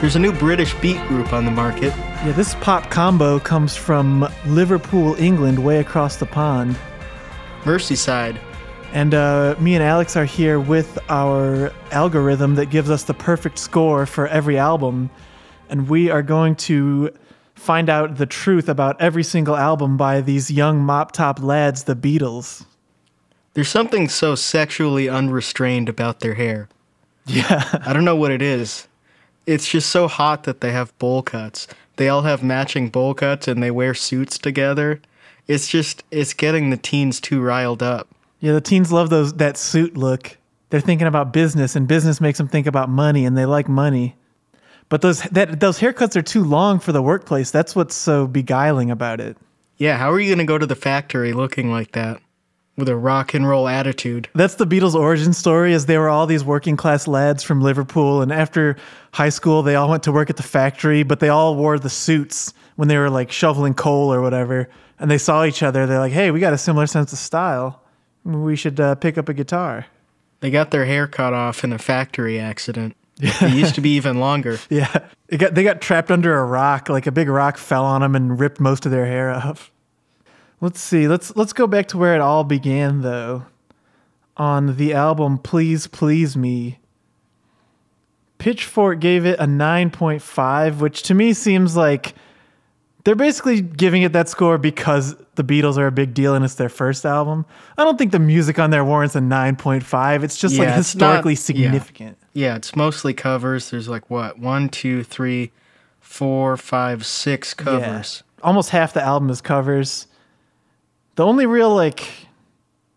There's a new British beat group on the market. Yeah, this pop combo comes from Liverpool, England, way across the pond. Merseyside. And uh, me and Alex are here with our algorithm that gives us the perfect score for every album. And we are going to find out the truth about every single album by these young mop top lads, the Beatles. There's something so sexually unrestrained about their hair. Yeah. I don't know what it is. It's just so hot that they have bowl cuts. They all have matching bowl cuts and they wear suits together. It's just it's getting the teens too riled up. Yeah, the teens love those that suit look. They're thinking about business and business makes them think about money and they like money. But those that those haircuts are too long for the workplace. That's what's so beguiling about it. Yeah, how are you going to go to the factory looking like that with a rock and roll attitude? That's the Beatles' origin story. Is they were all these working class lads from Liverpool, and after high school, they all went to work at the factory, but they all wore the suits when they were like shoveling coal or whatever. And they saw each other. They're like, "Hey, we got a similar sense of style. We should uh, pick up a guitar." They got their hair cut off in a factory accident. It used to be even longer. Yeah, it got, they got trapped under a rock. Like a big rock fell on them and ripped most of their hair off. Let's see. Let's let's go back to where it all began, though. On the album "Please Please Me," Pitchfork gave it a nine point five, which to me seems like they're basically giving it that score because the Beatles are a big deal and it's their first album. I don't think the music on there warrants a nine point five. It's just Yeah, like it's not- historically yeah. significant. Yeah, it's mostly covers. There's like what? One, two, three, four, five, six covers. Yeah. Almost half the album is covers. The only real like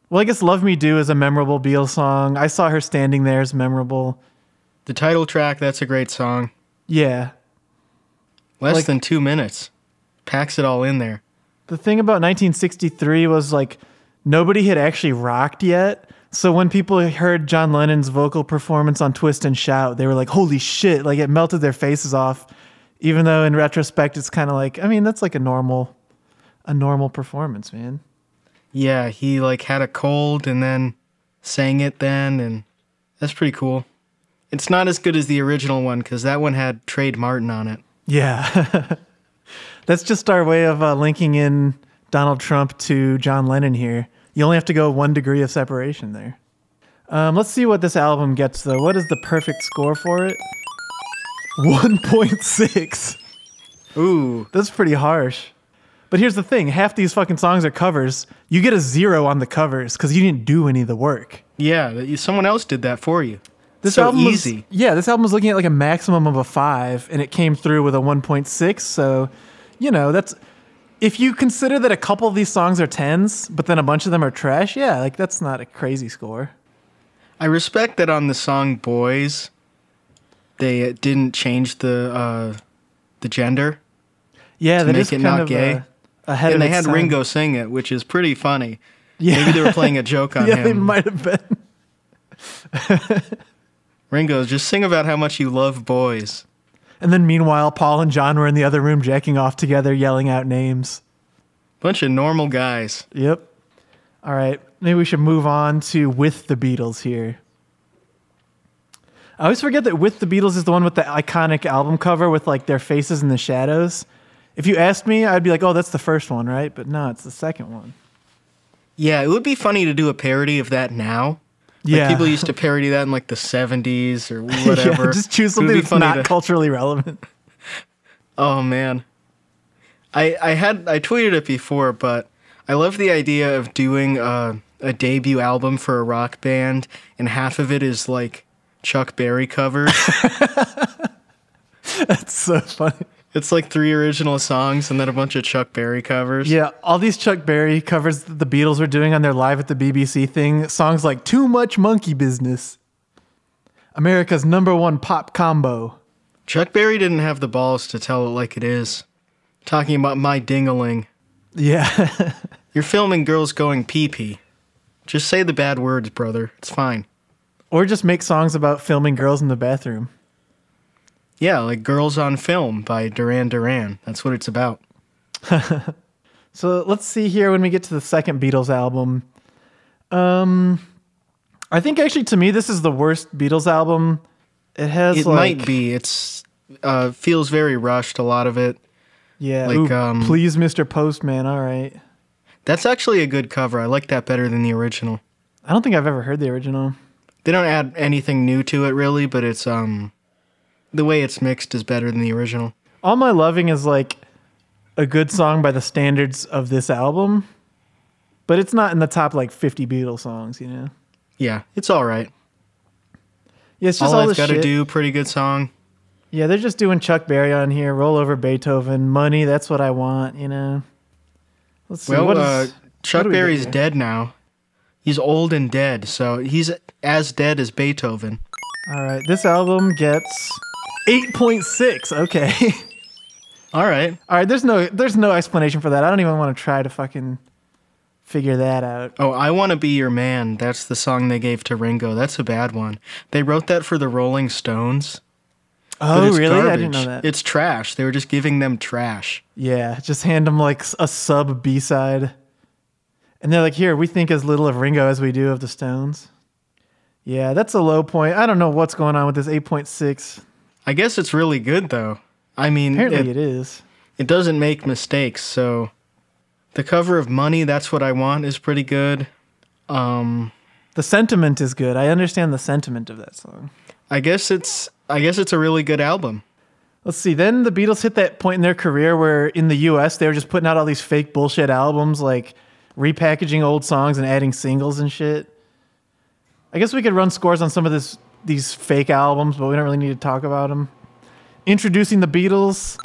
well, I guess Love Me Do is a memorable Beatles song. I saw her standing there is memorable. The title track, that's a great song. Yeah. Less Like- than two minutes. Packs it all in there. The thing about 1963 was like nobody had actually rocked yet. So when people heard John Lennon's vocal performance on Twist and Shout, they were like, "Holy shit!" Like it melted their faces off. Even though in retrospect, it's kind of like, I mean, that's like a normal, a normal performance, man. Yeah, he like had a cold and then sang it then, and that's pretty cool. It's not as good as the original one because that one had Trade Martin on it. Yeah. That's just our way of uh, linking in Donald Trump to John Lennon here. You only have to go one degree of separation there. Um, let's see what this album gets, though. What is the perfect score for it? 1.6. Ooh, That's pretty harsh. But here's the thing half these fucking songs are covers. You get a zero on the covers because you didn't do any of the work. yeah, someone else did that for you. This so album was- easy. yeah, this album was looking at like a maximum of a five, and it came through with a 1.6. So, you know, that's if you consider that a couple of these songs are tens, but then a bunch of them are trash. Yeah, like that's not a crazy score. I respect that on the song "Boys," they uh, didn't change the uh, the gender, Yeah, To that make is it kind not of gay. uh, ahead and they had time. Ringo sing it, which is pretty funny. Yeah, Maybe they were playing a joke on yeah, him. they might have been. Ringo, just sing about how much you love boys. And then meanwhile, Paul and John were in the other room jacking off together, yelling out names. Bunch of normal guys. Yep. All right. Maybe we should move on to With the Beatles here. I always forget that With the Beatles is the one with the iconic album cover with like their faces in the shadows. If you asked me, I'd be like, oh, that's the first one, right? But no, it's the second one. Yeah, it would be funny to do a parody of that now. Like Yeah. people used to parody that in like the 70s or whatever. yeah, just choose something that's not to- culturally relevant. Oh man. I I had I tweeted it before, but I love the idea of doing a, a debut album for a rock band and half of it is like Chuck Berry covers. That's so funny. It's like three original songs and then a bunch of Chuck Berry covers. Yeah, all these Chuck Berry covers that the Beatles were doing on their live at the BBC thing, songs like Too Much Monkey Business, America's number one pop combo. Chuck Berry didn't have the balls to tell it like it is. Talking about my dingaling. Yeah. You're filming girls going pee pee. Just say the bad words, brother. It's fine. or just make songs about filming girls in the bathroom. Yeah, like Girls on Film by Duran Duran. That's what it's about. So let's see here when we get to the second Beatles album. Um, I think actually to me this is the worst Beatles album. It has It like might be. It's Uh, feels very rushed. A lot of it. Yeah. Like, Ooh, um, please, Mr. Postman. All right. That's actually a good cover. I like that better than the original. I don't think I've ever heard the original. They don't add anything new to it really, but it's um the way it's mixed is better than the original. All My Loving is like a good song by the standards of this album, but it's not in the top like 50 Beatles songs, you know? Yeah, it's all right. Yeah, it's just all all, I've got to do, pretty good song. Yeah, they're just doing Chuck Berry on here, roll over Beethoven, money, that's what I want, you know? Let's see. Well, what uh, is, Chuck get Berry's dead now. He's old and dead, so he's as dead as Beethoven. all right, this album gets 8.6. Okay. All right. all right, there's no there's no explanation for that. I don't even want to try to fucking figure that out. Oh, I Want to Be Your Man. That's the song they gave to Ringo. That's a bad one. They wrote that for the Rolling Stones. Oh, really? I didn't know that. It's trash. They were just giving them trash. Yeah, just hand them like a sub B side. And they're like, here, we think as little of Ringo as we do of the Stones. Yeah, that's a low point. I don't know what's going on with this 8.6. I guess it's really good, though. I mean, Apparently it, it is. it doesn't make mistakes, so. The cover of Money, That's What I Want, is pretty good. Um, The sentiment is good. I understand the sentiment of that song. I guess it's I guess it's a really good album. Let's see. Then the Beatles hit that point in their career where in the US they were just putting out all these fake bullshit albums, like repackaging old songs and adding singles and shit. I guess we could run scores on some of this these fake albums, but we don't really need to talk about them. Introducing the Beatles,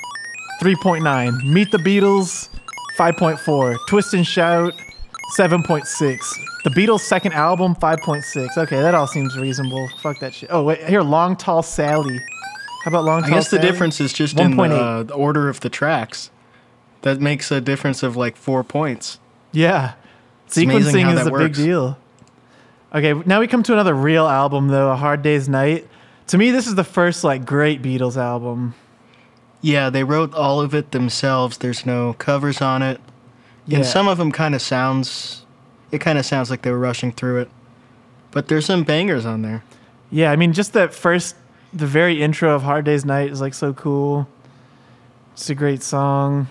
3.9. Meet the Beatles, 5.4. Twist and Shout, 7.6. The Beatles' second album, 5.6. Okay, that all seems reasonable. Fuck that shit. Oh, wait, here, Long Tall Sally. How about Long tall? I Tall guess the difference is just in the, uh, the order of the tracks. That makes a difference of like four points. Yeah. amazing Sequencing is a big deal. Okay, now we come to another real album though, A Hard Day's Night. To me, this is the first like great Beatles album. Yeah, they wrote all of it themselves. There's no covers on it, Yeah. and some of them kind of sounds. It kind of sounds like they were rushing through it, but there's some bangers on there. Yeah, I mean just that first the very intro of Hard Day's Night is like so cool. It's a great song.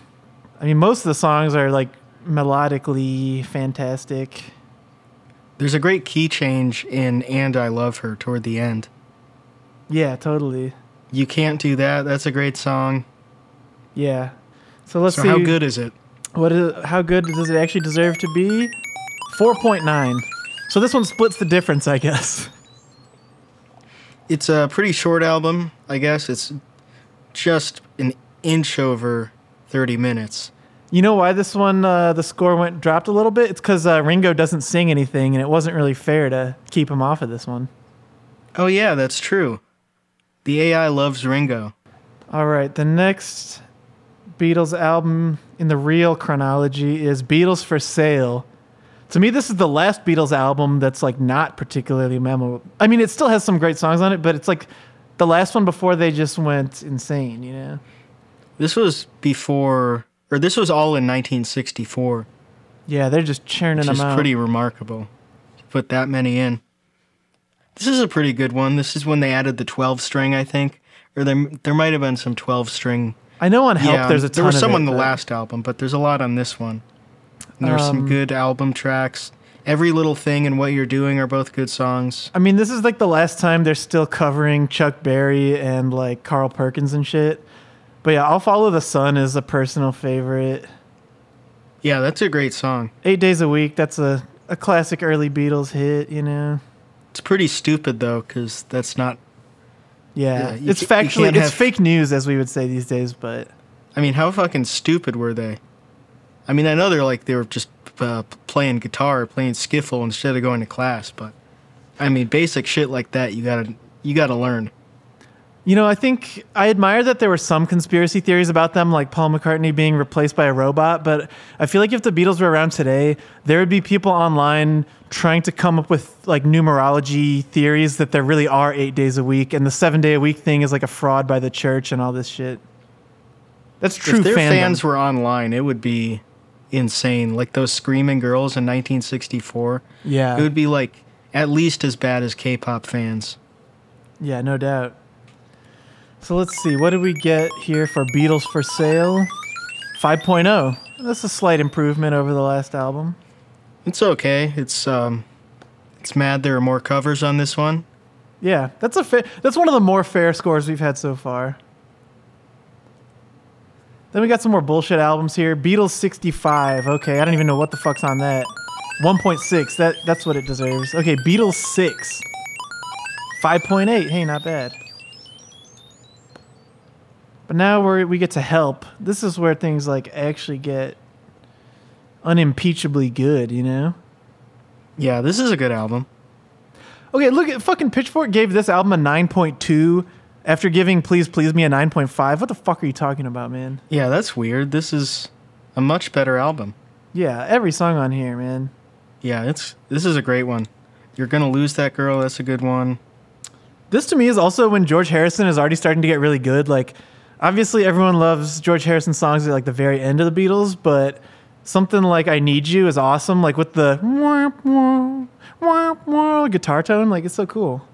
I mean most of the songs are like melodically fantastic. There's a great key change in "And I Love Her" toward the end. Yeah, totally. You can't do that. That's a great song. Yeah. So let's so see how good is it? What is how good does it actually deserve to be? 4.9. So this one splits the difference, I guess. It's a pretty short album, I guess. It's just an inch over 30 minutes. You know why this one uh, the score went dropped a little bit? It's because uh, Ringo doesn't sing anything, and it wasn't really fair to keep him off of this one. Oh yeah, that's true. The AI loves Ringo. All right, the next Beatles album in the real chronology is Beatles for Sale. To me, this is the last Beatles album that's like not particularly memorable. I mean, it still has some great songs on it, but it's like the last one before they just went insane. You know? This was before, or this was all in 1964, Yeah, they're just churning which them is out. pretty remarkable to put that many in. This is a pretty good one. This is when they added the 12 string, I think, or there there might have been some 12 string. I know on Help yeah, there's a ton there was some it, on the but- last album, but there's a lot on this one. And there's some Um, good album tracks. Every little thing and what you're doing are both good songs. I mean, this is like the last time they're still covering Chuck Berry and like Carl Perkins and shit. But yeah, I'll follow the sun is a personal favorite. Yeah, that's a great song. Eight days a week, that's a, a classic early Beatles hit, you know. It's pretty stupid though, because that's not. Yeah, Yeah, it's factually it's have- fake news as we would say these days, but I mean, how fucking stupid were they? I mean, I know they're like they were just uh, playing guitar, playing skiffle instead of going to class, but I mean, basic shit like that you gotta you gotta learn. You know, I think I admire that there were some conspiracy theories about them, like Paul McCartney being replaced by a robot. But I feel like if the Beatles were around today, there would be people online trying to come up with like numerology theories that there really are eight days a week, and the seven day a week thing is like a fraud by the church and all this shit. That's true if their fandom. fans were online, it would be insane. Like those screaming girls in 1964, yeah, it would be like at least as bad as K-pop fans. Yeah, no doubt. So let's see. What did we get here for Beatles for Sale? 5.0. That's a slight improvement over the last album. It's okay. It's um, it's mad there are more covers on this one. Yeah, that's a fa- that's one of the more fair scores we've had so far. Then we got some more bullshit albums here. Beatles 65. Okay, I don't even know what the fuck's on that. 1.6. That that's what it deserves. Okay, Beatles 6. 5.8. Hey, not bad. But now we we get to help. This is where things like actually get unimpeachably good, you know? Yeah, this is a good album. Okay, look at fucking Pitchfork gave this album a 9.2 after giving Please Please Me a 9.5. What the fuck are you talking about, man? Yeah, that's weird. This is a much better album. Yeah, every song on here, man. Yeah, it's this is a great one. You're gonna lose that girl. That's a good one. This to me is also when George Harrison is already starting to get really good. Like, obviously, everyone loves George Harrison songs at like the very end of the Beatles, but something like "I Need You" is awesome. Like with the wah, wah, wah, wah, guitar tone, like it's so cool.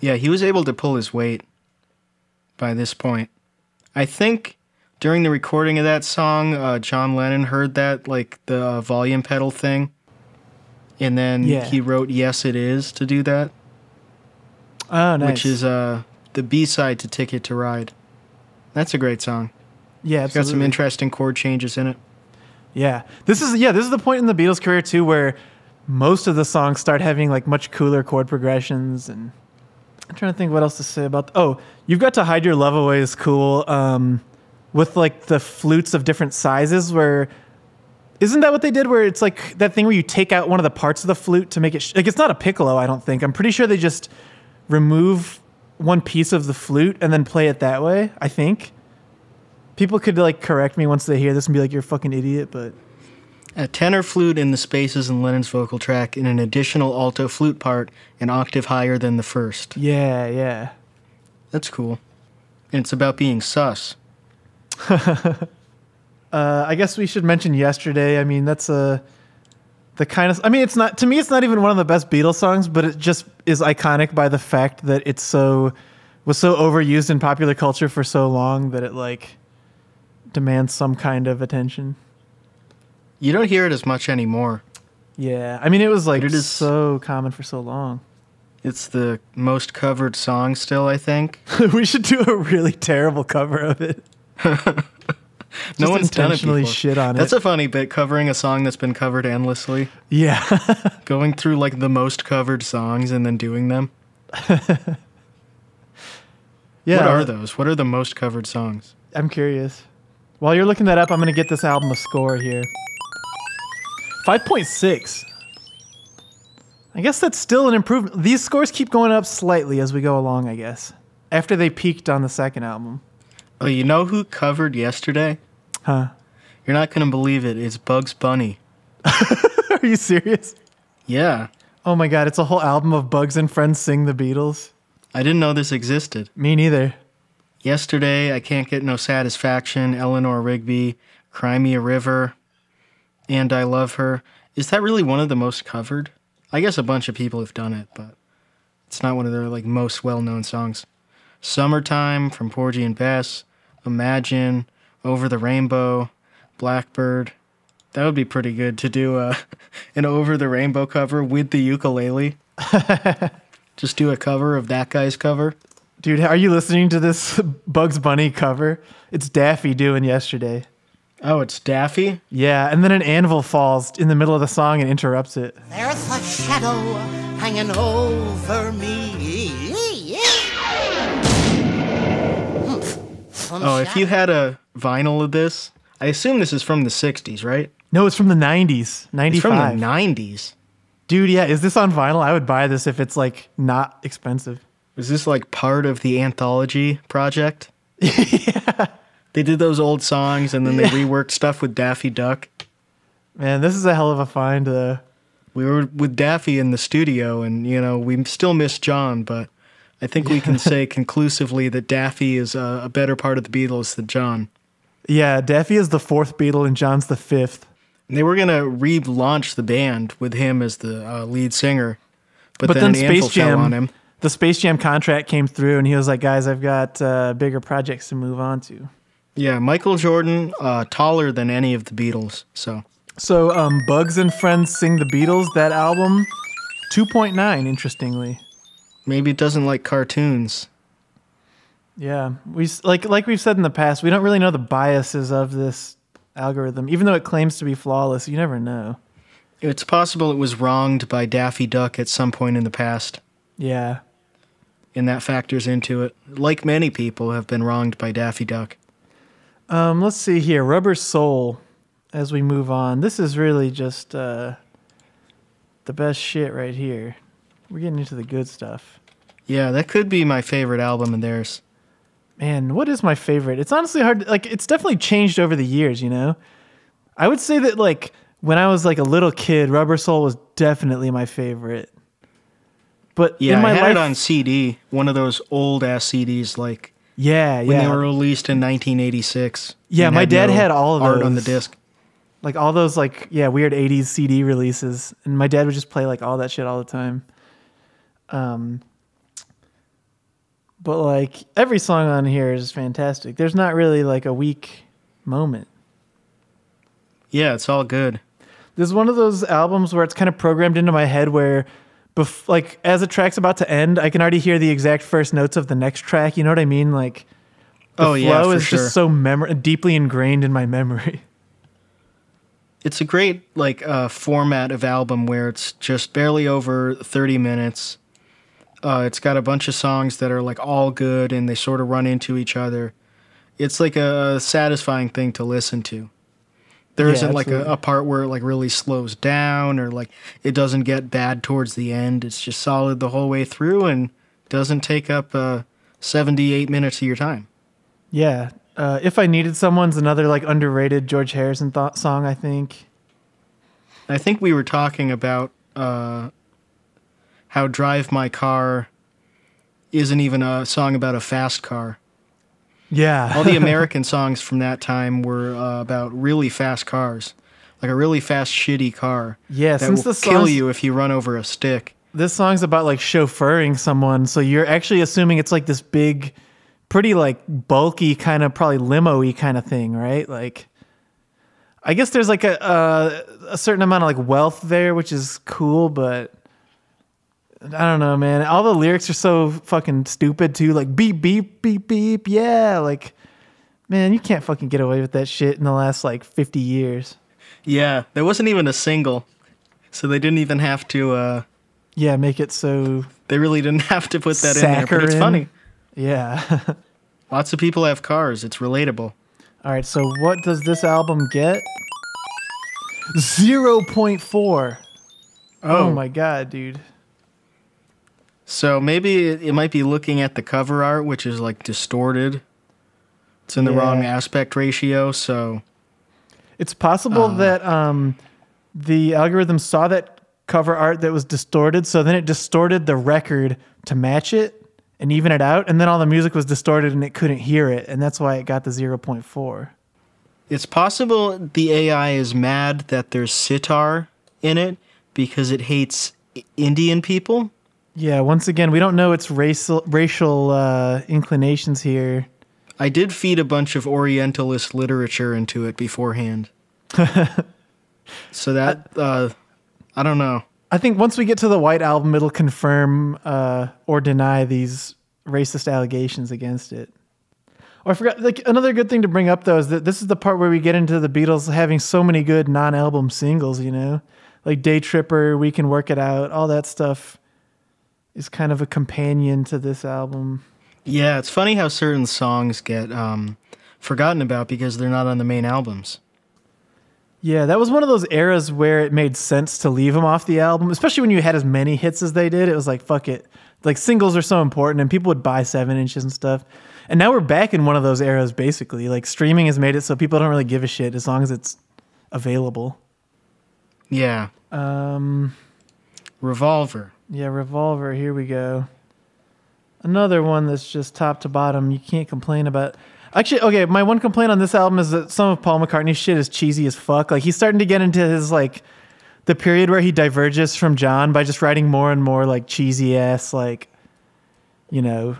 Yeah, he was able to pull his weight by this point. I think during the recording of that song, uh, John Lennon heard that like the uh, volume pedal thing, and then Yeah. he wrote "Yes, It Is" to do that, Oh, nice. which is uh, the B side to "Ticket to Ride." That's a great song. yeah, It's got some interesting chord changes in it. Yeah. This is yeah, this is the point in the Beatles career too where most of the songs start having like much cooler chord progressions and I'm trying to think what else to say about Oh, you've got to hide your love away is cool. Um with like the flutes of different sizes where isn't that what they did where it's like that thing where you take out one of the parts of the flute to make it sh- like it's not a piccolo, I don't think. I'm pretty sure they just remove one piece of the flute and then play it that way, I think. People could like correct me once they hear this and be like, "You're a fucking idiot," but A tenor flute in the spaces in Lennon's vocal track, and an additional alto flute part an octave higher than the first. yeah, yeah. That's cool. And it's about being sus. Uh, I guess we should mention yesterday. I mean, that's a the kind of. I mean, it's not to me. It's not even one of the best Beatles songs, but it just is iconic by the fact that it's so was so overused in popular culture for so long that it like demands some kind of attention. You don't hear it as much anymore. Yeah, I mean, it was like But it is- so common for so long. It's the most covered song still, I think. we should do a really terrible cover of it. no one's done it before. shit on That's it. a funny bit, covering a song that's been covered endlessly. Yeah. Going through like the most covered songs and then doing them. yeah. What are those? What are the most covered songs? I'm curious. While you're looking that up, I'm going to get this album a score here. 5.6. I guess that's still an improvement. These scores keep going up slightly as we go along, I guess. After they peaked on the second album. Oh, you know who covered yesterday? Huh. You're not going to believe it. It's Bugs Bunny. Are you serious? Yeah. Oh my god, it's a whole album of Bugs and Friends sing the Beatles. I didn't know this existed. Me neither. Yesterday, I Can't Get No Satisfaction, Eleanor Rigby, Cry Me a River, and I Love Her. Is that really one of the most covered? I guess a bunch of people have done it, but it's not one of their like most well-known songs. Summertime from Porgy and Bess, Imagine, Over the Rainbow, Blackbird. That would be pretty good to do uh, a, an Over the Rainbow cover with the ukulele. Just do a cover of that guy's cover. Dude, are you listening to this Bugs Bunny cover? It's Daffy doing yesterday. Oh, it's Daffy? Yeah, and then an anvil falls in the middle of the song and interrupts it. There's a shadow hanging over me. Oh, if you had a vinyl of this, I assume this is from the 60s, right? No, it's from the 90s. 95. It's from the 90s. Dude, yeah, is this on vinyl? I would buy this if it's like not expensive. Was this like part of the anthology project? yeah. They did those old songs and then they reworked stuff with Daffy Duck. Man, this is a hell of a find. Uh, We were with Daffy in the studio and, you know, we still miss John, but I think we can say conclusively that Daffy is a, a better part of the Beatles than John. yeah, Daffy is the fourth Beatle and John's the fifth. And they were going to relaunch the band with him as the uh, lead singer, but, But then, then Space Jam, fell on him. the Space Jam contract came through, and he was like, "Guys, I've got uh, bigger projects to move on to." Yeah, Michael Jordan, uh, taller than any of the Beatles. So So, um, Bugs and Friends sing the Beatles. That album, two point nine. Interestingly, maybe it doesn't like cartoons. yeah, we like like we've said in the past, we don't really know the biases of this algorithm, even though it claims to be flawless. You never know. It's possible it was wronged by Daffy Duck at some point in the past, Yeah, and that factors into it. Like many people have been wronged by Daffy Duck. Um, let's see here. Rubber Soul. As we move on, this is really just uh, the best shit right here. We're getting into the good stuff. Yeah, that could be my favorite album of theirs. Man, what is my favorite? It's honestly hard. Like, it's definitely changed over the years. You know, I would say that like when I was like a little kid, Rubber Soul was definitely my favorite. But Yeah, in my I had life, it on CD, one of those old ass CDs, like yeah, when yeah, they were released in 1986. Yeah, and my dad no had all of art on the disc. like all those like yeah weird 80s cd releases and my dad would just play like all that shit all the time um but like every song on here is fantastic there's not really like a weak moment Yeah, it's all good. this is one of those albums where it's kind of programmed into my head where bef- like as a track's about to end i can already hear the exact first notes of the next track you know what i mean like the Oh, yeah, flow for is sure. just so mem- deeply ingrained in my memory It's a great like uh, format of album where it's just barely over 30 minutes. Uh, it's got a bunch of songs that are like all good and they sort of run into each other. It's like a satisfying thing to listen to. There Yeah, not like a, a part where it like really slows down or like it doesn't get bad towards the end. It's just solid the whole way through and doesn't take up uh, 78 minutes of your time. Yeah. Uh, if I needed someone's another like underrated George Harrison th- song, I think. I think we were talking about uh, how Drive My Car isn't even a song about a fast car. Yeah. All the American songs from that time were uh, about really fast cars, like a really fast, shitty car yeah. that Since will the kill you if you run over a stick. this song's about like chauffeuring someone, so you're actually assuming it's like this big, pretty like bulky kind of probably limo-y kind of thing, right? Like, I guess there's like a a, a certain amount of like wealth there, which is cool, but. I don't know, man. All the lyrics are so fucking stupid too. Like beep beep beep beep, yeah. Like, man, you can't fucking get away with that shit in the last like fifty years. Yeah, there wasn't even a single, so they didn't even have to. Uh, Yeah, make it so. they really didn't have to put that in there. But it's funny. Yeah. Lots of people have cars. It's relatable. All right. So what does this album get? Zero point four. Oh my god, dude. So maybe it, might be looking at the cover art, which is like distorted. It's in the Yeah. wrong aspect ratio. So It's possible Uh. that um, the algorithm saw that cover art that was distorted, so then it distorted the record to match it and even it out, and then all the music was distorted and it couldn't hear it, and that's why it got the zero point four. it's possible the AI is mad that there's sitar in it because it hates Indian people. Yeah. Once again, we don't know its racial racial uh, inclinations here. I did feed a bunch of Orientalist literature into it beforehand. so that uh, I don't know. I think once we get to the White Album, it'll confirm uh, or deny these racist allegations against it. Oh, I forgot. Like another good thing to bring up though is that this is the part where we get into the Beatles having so many good non-album singles. You know, like Day Tripper, We Can Work It Out, all that stuff is kind of a companion to this album. Yeah, it's funny how certain songs get um, forgotten about because they're not on the main albums. Yeah, that was one of those eras where it made sense to leave them off the album, especially when you had as many hits as they did. It was like, fuck it. Like singles are so important and people would buy seven inches and stuff. And now we're back in one of those eras basically. Like streaming has made it so people don't really give a shit as long as it's available. Yeah, Um Revolver. Yeah, Revolver, here we go. Another one that's just top to bottom. You can't complain about. Actually, okay, my one complaint on this album is that some of Paul McCartney's shit is cheesy as fuck. Like he's starting to get into his like the period where he diverges from John by just writing more and more like cheesy ass like you know,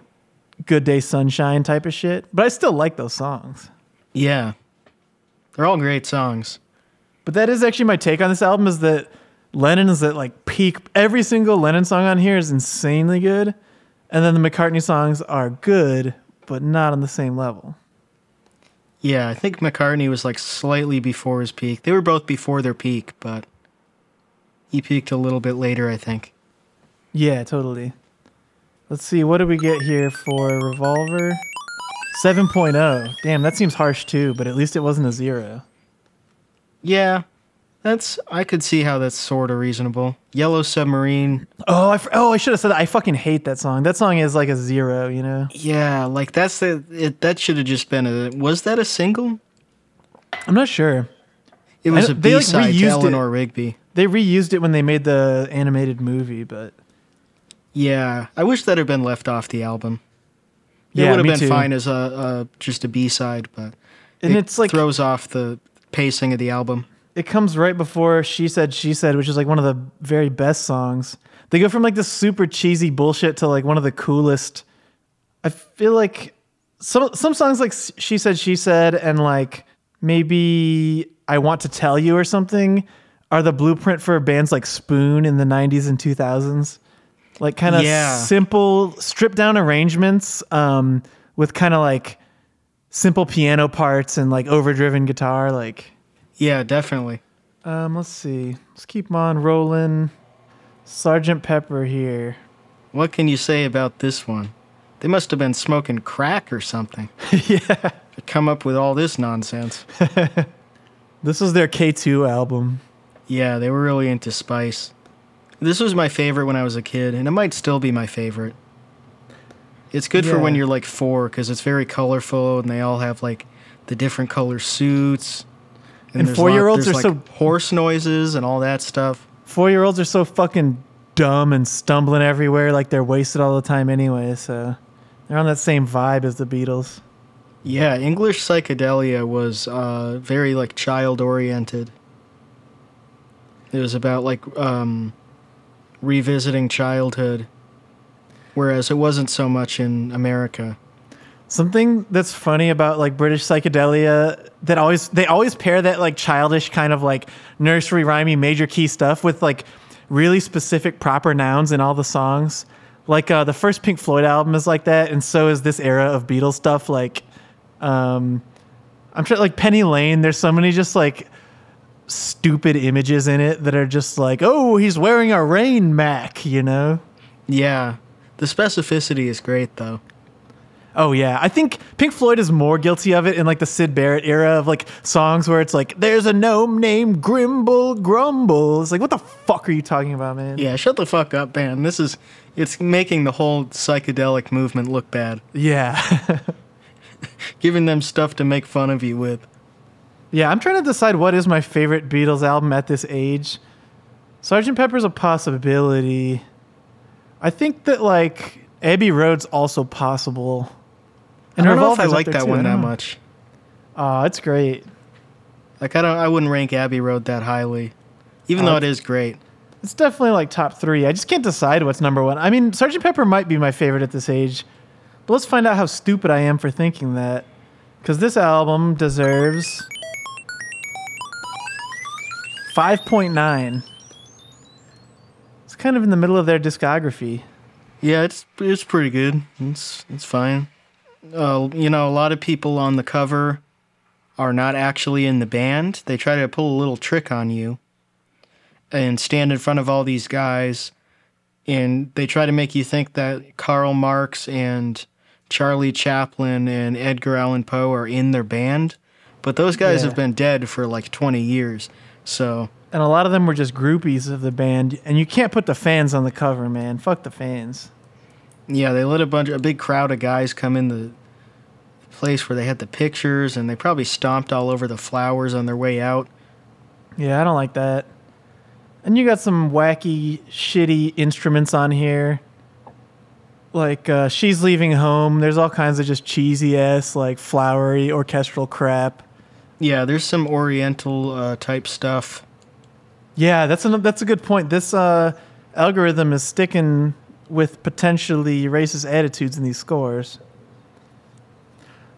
good day sunshine type of shit. But I still like those songs. Yeah. They're all great songs. But that is actually my take on this album is that Lennon is at like peak. Every single Lennon song on here is insanely good. And then the McCartney songs are good, but not on the same level. Yeah, I think McCartney was like slightly before his peak. They were both before their peak, but he peaked a little bit later, I think. Yeah, totally. Let's see, what do we get here for Revolver? 7.0. Damn, that seems harsh too, but at least it wasn't a zero. Yeah, that's I could see how that's sort of reasonable. Yellow Submarine. Oh, I, oh, I should have said that. I fucking hate that song. That song is like a zero, you know? Yeah, like that's the it, that should have just been a was that a single? I'm not sure. It was a like, B side to reused it. Eleanor Rigby. They reused it when they made the animated movie, but Yeah, I wish that had been left off the album. It Yeah, would have been too. fine as a, a just a B side, but And it it's like- throws off the pacing of the album. It comes right before She Said, She Said, which is like one of the very best songs. They go from like this super cheesy bullshit to like one of the coolest. I feel like some some songs like She Said, She Said, and like maybe I Want to Tell You or something are the blueprint for bands like Spoon in the 90s and 2000s. Like kind of Yeah. simple, stripped down arrangements um, with kind of like simple piano parts and like overdriven guitar. Like, Yeah, definitely. um, let's see. Let's keep on rolling. Sergeant Pepper here. What can you say about this one? They must have been smoking crack or something. yeah. to come up with all this nonsense. This is their K2 album. Yeah, they were really into spice. This was my favorite when I was a kid, and it might still be my favorite. It's good for when you're like four because it's very colorful, and they all have like the different color suits. And there's four-year-olds are like, so- horse noises and all that stuff. Four year olds are so fucking dumb and stumbling everywhere like they're wasted all the time anyway, so they're on that same vibe as the Beatles. Yeah, English psychedelia was uh, very like child oriented. It was about like um, revisiting childhood, whereas it wasn't so much in America. Something that's funny about like British psychedelia that always they always pair that like childish kind of like nursery rhymey major key stuff with like really specific proper nouns in all the songs. Like uh, the first Pink Floyd album is like that, and so is this era of Beatles stuff. Like, um, I'm sure like Penny Lane. There's so many just like stupid images in it that are just like, oh, he's wearing a rain mac, you know. Yeah, the specificity is great though. Oh yeah, I think Pink Floyd is more guilty of it in like the Syd Barrett era of like songs where it's like, "There's a gnome named Grimble Gromble." It's like, what the fuck are you talking about, man? Yeah, shut the fuck up, man. This is it's making the whole psychedelic movement look bad, yeah, giving them stuff to make fun of you with. yeah. I'm trying to decide what is my favorite Beatles album at this age. Sergeant Pepper's a possibility. I think that like Abbey Road's also possible. I don't know if I like that too. one that know. much. Aw, it's great. Like I don't, I wouldn't rank Abbey Road that highly, even Uh, though it is great. It's definitely like top three. I just can't decide what's number one. I mean, Sergeant Pepper might be my favorite at this age, but let's find out how stupid I am for thinking that. Because this album deserves 5.9. It's kind of in the middle of their discography. Yeah, it's it's pretty good. It's it's fine. Uh, you know, a lot of people on the cover are not actually in the band. They try to pull a little trick on you and stand in front of all these guys, and they try to make you think that Karl Marx and Charlie Chaplin and Edgar Allan Poe are in their band, but those guys Yeah. have been dead for like 20 years. So And a lot of them were just groupies of the band. And you can't put the fans on the cover, man. Fuck the fans. Yeah, they let a bunch, a big crowd of guys come in the place where they had the pictures, and they probably stomped all over the flowers on their way out. Yeah, I don't like that. And you got some wacky, shitty instruments on here. Like uh, she's leaving home. There's all kinds of just cheesy ass, like flowery orchestral crap. Yeah, there's some Oriental uh, type stuff. Yeah, that's a that's a good point. This uh, algorithm is sticking with potentially racist attitudes in these scores.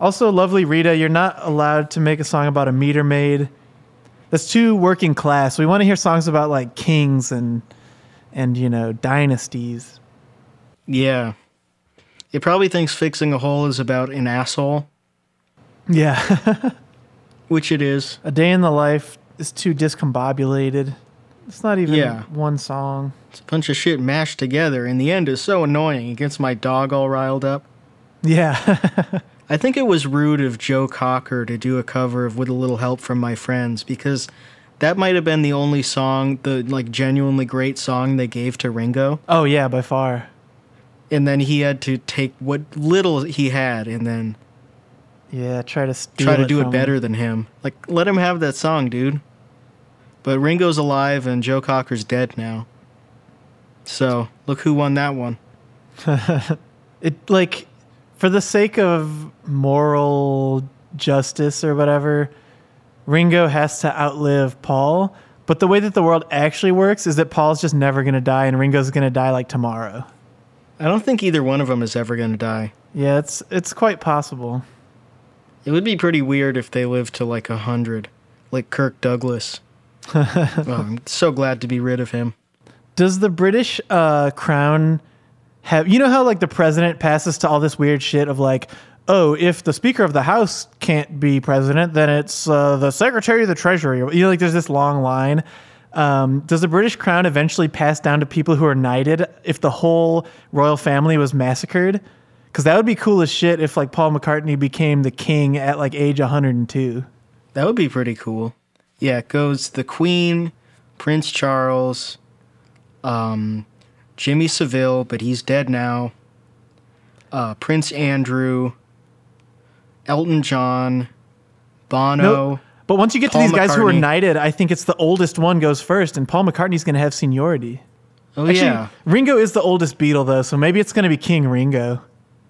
Also, lovely Rita, you're not allowed to make a song about a meter maid. That's too working class. We want to hear songs about like kings and and you know dynasties. Yeah. It probably thinks fixing a hole is about an asshole, Yeah, which it is. a day in the life is too discombobulated. It's not even Yeah. one song. It's a bunch of shit mashed together. In the end, is so annoying. It gets my dog all riled up. Yeah, I think it was rude of Joe Cocker to do a cover of "With a Little Help from My Friends" because that might have been the only song, the like genuinely great song they gave to Ringo, oh yeah, by far. and then he had to take what little he had and then Yeah, try to try to do it him. better than him. Like, let him have that song, dude. But Ringo's alive and Joe Cocker's dead now. So look who won that one. it like for the sake of moral justice or whatever ringo has to outlive paul but the way that the world actually works is that paul's just never going to die and ringo's going to die like tomorrow I don't think either one of them is ever going to die. yeah it's it's quite possible It would be pretty weird if they lived to like a hundred, like Kirk Douglas. oh, I'm so glad to be rid of him. does the british uh, crown have you know how like the president passes to all this weird shit of like oh if the speaker of the house can't be president then it's uh, the secretary of the treasury you know like there's this long line um, does the british crown eventually pass down to people who are knighted if the whole royal family was massacred because that would be cool as shit if like paul mccartney became the king at like age 102 That would be pretty cool. Yeah, it goes the Queen, Prince Charles, um, Jimmy Savile, but he's dead now. Uh, Prince Andrew, Elton John, Bono. Nope. But once you get to these guys who are knighted, I think it's the oldest one goes first, and Paul McCartney's going to have seniority. Oh Actually, yeah, Ringo is the oldest Beatle, though, so maybe it's going to be King Ringo.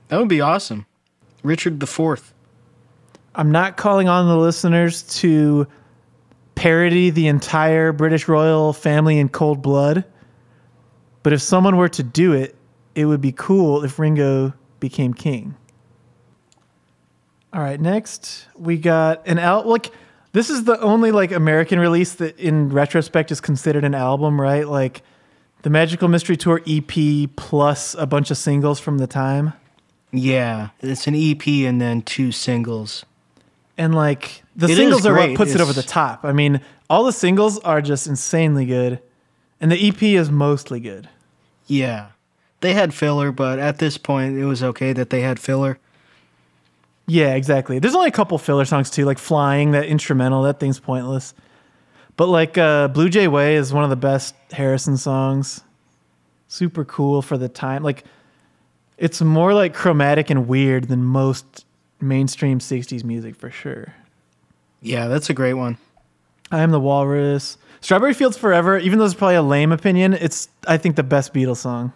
that would be awesome. Richard the Fourth. I'm not calling on the listeners to parody the entire British royal family in cold blood, but if someone were to do it, it would be cool if Ringo became king. All right, next we got an al like this is the only like American release that in retrospect is considered an album, right? Like the Magical Mystery Tour EP plus a bunch of singles from the time. Yeah, it's an EP and then two singles. and like the It singles are what puts it over the top. I mean, all the singles are just insanely good, and the EP is mostly good. Yeah, they had filler, but at this point, it was okay that they had filler. Yeah, exactly. There's only a couple filler songs too, like "Flying," that instrumental. That thing's pointless. But like uh, "Blue Jay Way" is one of the best Harrison songs. Super cool for the time. Like it's more like chromatic and weird than most mainstream '60s music for sure. Yeah, that's a great one. I am the Walrus. Strawberry Fields Forever, even though it's probably a lame opinion, it's I think the best Beatles song.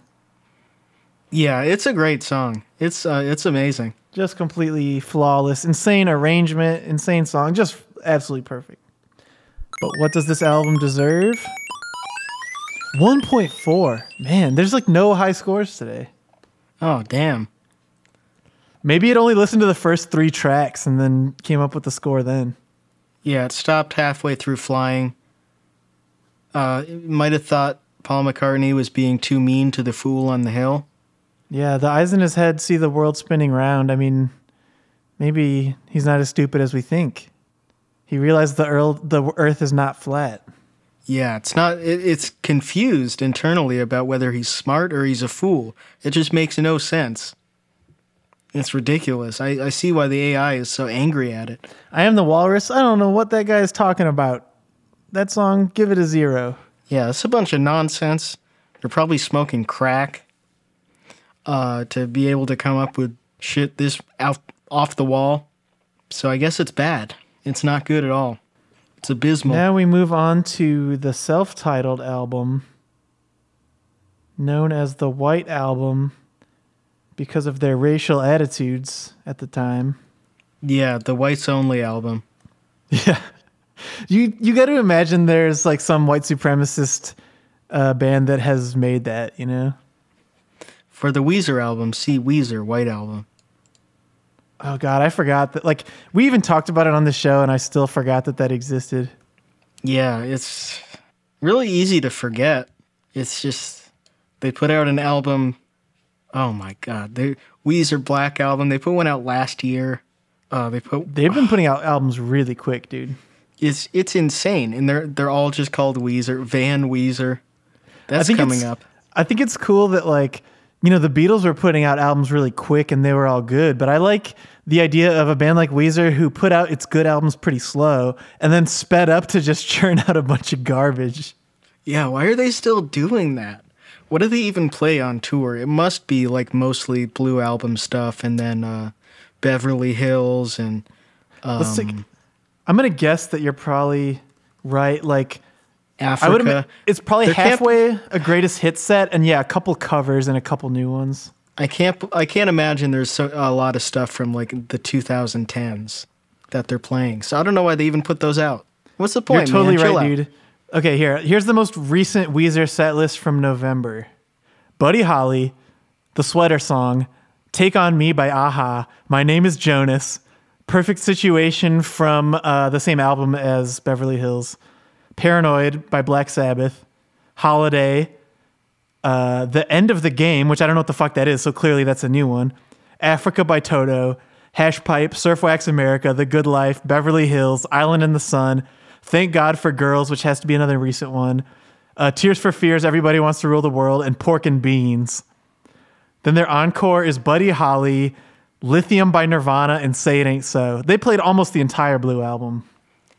Yeah, it's a great song. It's uh, it's amazing. Just completely flawless, insane arrangement, insane song, just absolutely perfect. But what does this album deserve? 1.4. Man, there's like no high scores today. Oh damn. Maybe it only listened to the first three tracks and then came up with the score then. Yeah, it stopped halfway through flying. Uh, might have thought Paul McCartney was being too mean to the fool on the hill. Yeah, the eyes in his head see the world spinning round. I mean, maybe he's not as stupid as we think. He realized the earl, the earth is not flat. Yeah, it's not. It, it's confused internally about whether he's smart or he's a fool. It just makes no sense. It's ridiculous. I, I see why the AI is so angry at it. I am the walrus. I don't know what that guy is talking about. That song, give it a zero. Yeah, it's a bunch of nonsense. They're probably smoking crack uh, to be able to come up with shit this out, off the wall. So I guess it's bad. It's not good at all. It's abysmal. Now we move on to the self titled album, known as the White Album because of their racial attitudes at the time. Yeah, the Whites Only album. Yeah. You you got to imagine there's like some white supremacist uh, band that has made that, you know? for the Weezer album. See Weezer White Album. Oh God, I forgot that. Like we even talked about it on the show, and I still forgot that that existed. Yeah, it's really easy to forget. It's just they put out an album. Oh my God, the Weezer Black album. They put one out last year. Uh, they put They've been putting out albums really quick, dude. it's it's insane, and they're they're all just called Weezer. Van Weezer. That's coming up. I think it's cool that like you know the Beatles were putting out albums really quick and they were all good, but I like the idea of a band like Weezer who put out its good albums pretty slow and then sped up to just churn out a bunch of garbage. Yeah, why are they still doing that? What do they even play on tour? It must be like mostly Blue Album stuff, and then uh, Beverly Hills and Let's take, I'm gonna guess that you're probably right. Like Africa. I would admit it's probably There halfway a greatest hit set, and yeah, a couple covers and a couple new ones. I can't. I can't imagine there's so, a lot of stuff from like the 2010s that they're playing. So I don't know why they even put those out. What's the point? You're totally man? Chill right, out. Okay, here. Here's the most recent Weezer set list from November. Buddy Holly, The Sweater Song, Take On Me by a-ha, My Name is Jonas, Perfect Situation from uh, the same album as Beverly Hills, Paranoid by Black Sabbath, Holiday, uh, The End of the Game, which I don't know what the fuck that is, so clearly that's a new one, Africa by Toto, Hash Pipe, Surf Wax America, The Good Life, Beverly Hills, Island in the Sun, Thank God for Girls, which has to be another recent one, uh, Tears for Fears, Everybody Wants to Rule the World, and Pork and Beans. Then their encore is Buddy Holly, Lithium by Nirvana, and Say It Ain't So. They played almost the entire Blue album.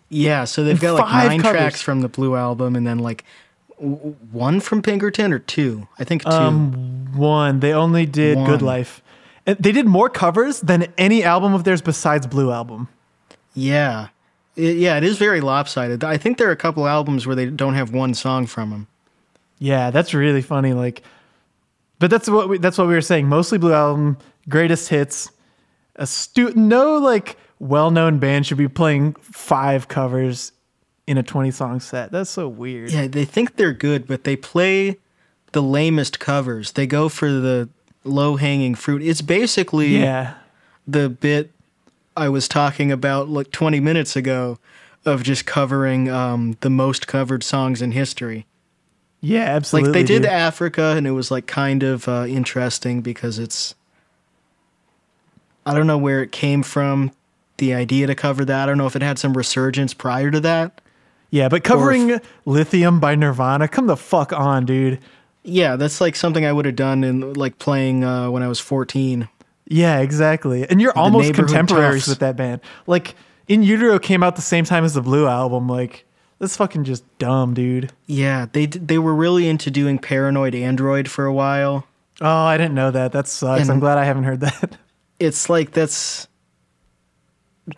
Yeah, so they've got like five nine covers. tracks from the Blue album, and then like w- one from Pinkerton or two. I think two. Um, one. They only did Good Life. And They did more covers than any album of theirs besides Blue album. yeah, It- yeah, it is very lopsided. I think there are a couple albums where they don't have one song from them. Yeah, that's really funny. Like, but that's what we, that's what we were saying. Mostly Blue album, greatest hits. A stu- no like well-known band should be playing five covers in a 20 song set. That's so weird. Yeah, they think they're good, but they play the lamest covers. They go for the low hanging fruit. It's basically Yeah. the bit I was talking about like 20 minutes ago of just covering um, the most covered songs in history. Yeah, absolutely. Like they did dude. Africa, and it was like kind of uh, interesting because it's. I don't know where it came from, the idea to cover that. I don't know if it had some resurgence prior to that. Yeah, but covering Lithium by Nirvana, come the fuck on, dude. Yeah, that's like something I would have done in like playing uh, when I was 14. Yeah, exactly. And you're almost contemporaries Toughs. with that band. Like In Utero came out the same time as the Blue album. Like that's fucking just dumb, dude. Yeah, they they were really into doing Paranoid Android for a while. Oh, I didn't know that. That sucks. And- I'm glad I haven't heard that. It's like that's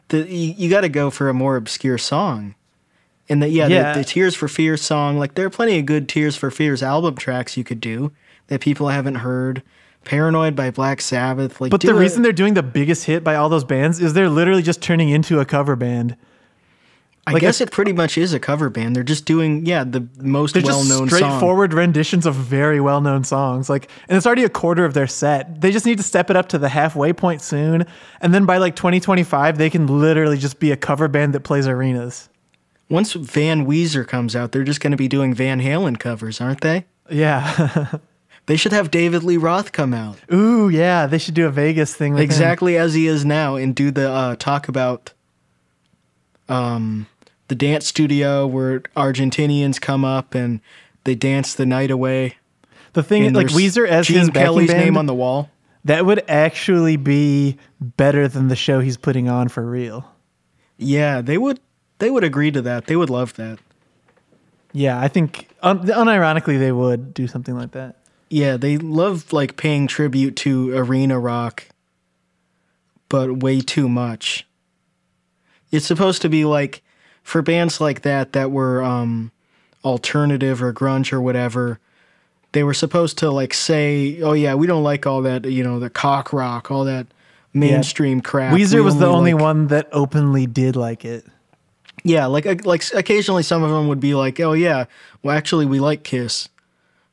the you, you got to go for a more obscure song. And that yeah, Yeah. The, the Tears for Fears song, like there are plenty of good Tears for Fears album tracks you could do that people haven't heard. Paranoid by Black Sabbath, like But the a- reason they're doing the biggest hit by all those bands is they're literally just turning into a cover band. I like guess a- it pretty much is a cover band. They're just doing yeah the most well just known song. straightforward renditions of very well known songs. Like, and it's already a quarter of their set. They just need to step it up to the halfway point soon, and then by like 2025, they can literally just be a cover band that plays arenas. Once Van Weezer comes out, they're just going to be doing Van Halen covers, aren't they? Yeah. They should have David Lee Roth come out Ooh, yeah. They should do a Vegas thing. With him. exactly as he is now and do the uh, talk about um, the dance studio where Argentinians come up and they dance the night away. The thing, And like Weezer as Gene his Kelly's band, name on the wall. that would actually be better than the show he's putting on for real. Yeah, they would. They would agree to that. They would love that. Yeah, I think un- unironically they would do something like that. Yeah, they love like paying tribute to arena rock, but way too much. It's supposed to be like for bands like that that were um alternative or grunge or whatever, they were supposed to like say, "Oh yeah, we don't like all that, you know, the cock rock, all that mainstream crap." Weezer We was the only like-" one that openly did like it. Yeah, like uh, like occasionally some of them would be like, "Oh yeah, well actually we like Kiss."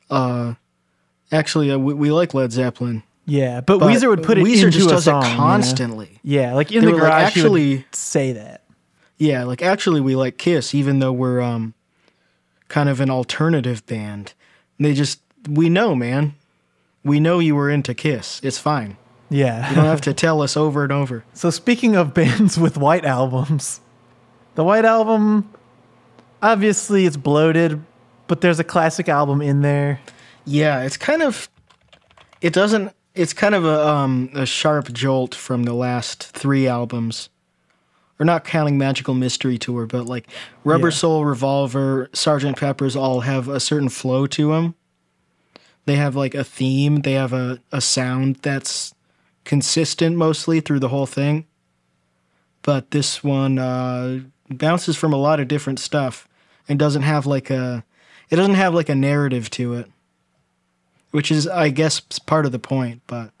Uh Actually, uh, we, we like Led Zeppelin. Yeah, but, But Weezer would put it Weezer into just a does song, it you know? constantly. Yeah, like in They the were like, garage, he would actually- say that. Yeah, like actually we like Kiss, even though we're um kind of an alternative band. They just we know, man. We know you were into Kiss. It's fine. Yeah. You don't have to tell us over and over. So speaking of bands with white albums, the white album obviously it's bloated, but there's a classic album in there. Yeah, it's kind of it doesn't it's kind of a um a sharp jolt from the last 3 albums. Or not counting Magical Mystery Tour, but like Rubber Yeah. Soul, Revolver, Sergeant Pepper's all have a certain flow to them. They have like a theme, they have a, a sound that's consistent mostly through the whole thing. But this one uh, bounces from a lot of different stuff and doesn't have like a it doesn't have like a narrative to it. Which is I guess part of the point, but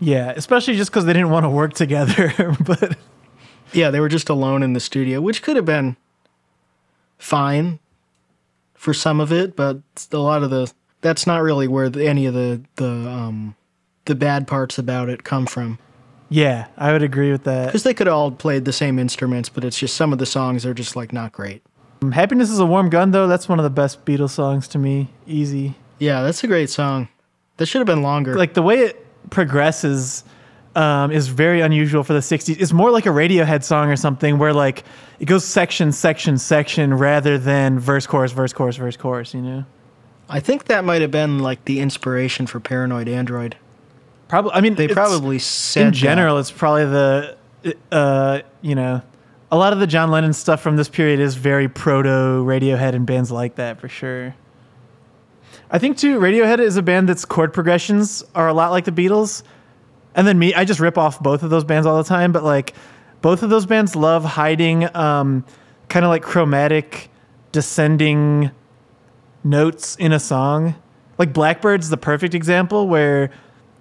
Yeah, especially just because they didn't want to work together. but yeah, they were just alone in the studio, which could have been fine for some of it, but a lot of the that's not really where the, any of the the um the bad parts about it come from. yeah, I would agree with that. Because they could all played the same instruments, but it's just some of the songs are just like not great. Happiness is a warm gun though. That's one of the best Beatles songs to me. Easy. Yeah, that's a great song. That should have been longer. Like the way it progresses um, is very unusual for the 60s. It's more like a Radiohead song or something where like it goes section, section, section rather than verse, chorus, verse, chorus, verse, chorus, you know? I think that might have been like the inspiration for Paranoid Android. Probably. I mean, They probably said in that. general, it's probably the, uh, you know, a lot of the John Lennon stuff from this period is very proto Radiohead and bands like that for sure. I think too, Radiohead is a band that's chord progressions are a lot like the Beatles. And then me, I just rip off both of those bands all the time, but like both of those bands love hiding um, kind of like chromatic descending notes in a song. Like Blackbird's the perfect example where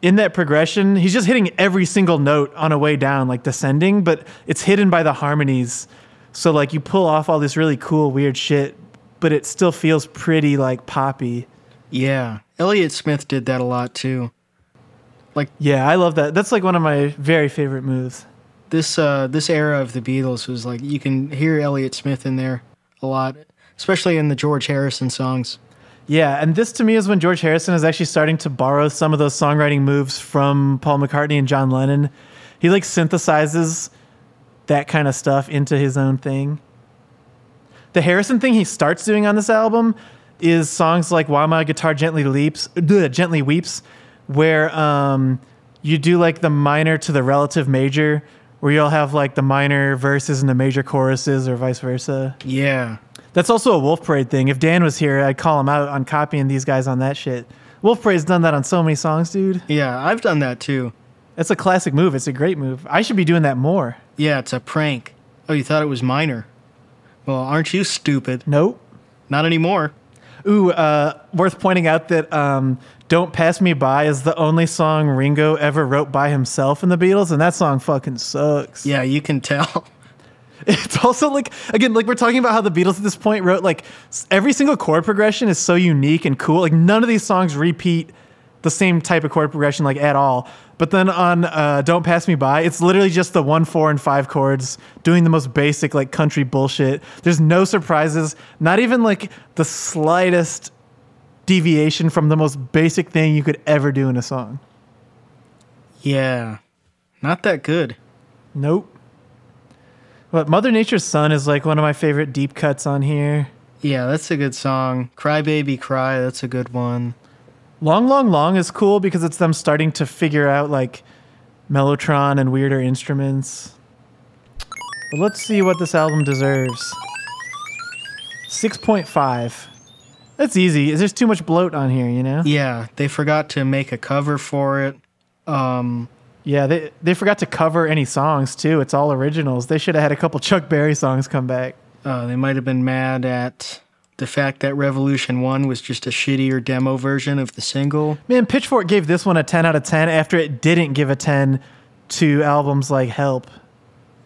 in that progression, he's just hitting every single note on a way down, like descending, but it's hidden by the harmonies. So like you pull off all this really cool, weird shit, but it still feels pretty like poppy. Yeah, Elliott Smith did that a lot too. Like Yeah, I love that. That's like one of my very favorite moves. This uh, this era of the Beatles was like you can hear Elliott Smith in there a lot, especially in the George Harrison songs. Yeah, and this to me is when George Harrison is actually starting to borrow some of those songwriting moves from Paul McCartney and John Lennon. He like synthesizes that kind of stuff into his own thing. The Harrison thing he starts doing on this album is songs like "While My Guitar Gently Leaps," ugh, "Gently Weeps," where um, you do like the minor to the relative major, where you'll have like the minor verses and the major choruses, or vice versa. Yeah, That's also a Wolf Parade thing. If Dan was here, I'd call him out on copying these guys on that shit. Wolf Parade's done that on so many songs, dude. yeah, I've done that too. It's a classic move. It's a great move. I should be doing that more. Yeah, it's a prank. Oh, you thought it was minor? Well, aren't you stupid? Nope. Not anymore. Ooh, uh, worth pointing out that um, "Don't Pass Me By" is the only song Ringo ever wrote by himself in the Beatles, and that song fucking sucks. Yeah, you can tell. It's also like again, like we're talking about how the Beatles at this point wrote like every single chord progression is so unique and cool. Like none of these songs repeat the same type of chord progression like at all. But then on uh, "Don't Pass Me By," it's literally just the one, four, and five chords doing the most basic like country bullshit. There's no surprises, not even like the slightest deviation from the most basic thing you could ever do in a song. Yeah, not that good. Nope. But Mother Nature's Son is like one of my favorite deep cuts on here. Yeah, that's a good song. Cry Baby Cry, that's a good one. Long, long, long is cool because it's them starting to figure out like Mellotron and weirder instruments. But let's see what this album deserves. 6.5. That's easy. Is there's too much bloat on here, you know? Yeah, they forgot to make a cover for it. Um, Yeah, they, they forgot to cover any songs too. It's all originals. They should have had a couple Chuck Berry songs come back. uh, they might have been mad at the fact that Revolution 1 was just a shittier demo version of the single. Man, Pitchfork gave this one a 10 out of 10 after it didn't give a 10 to albums like Help.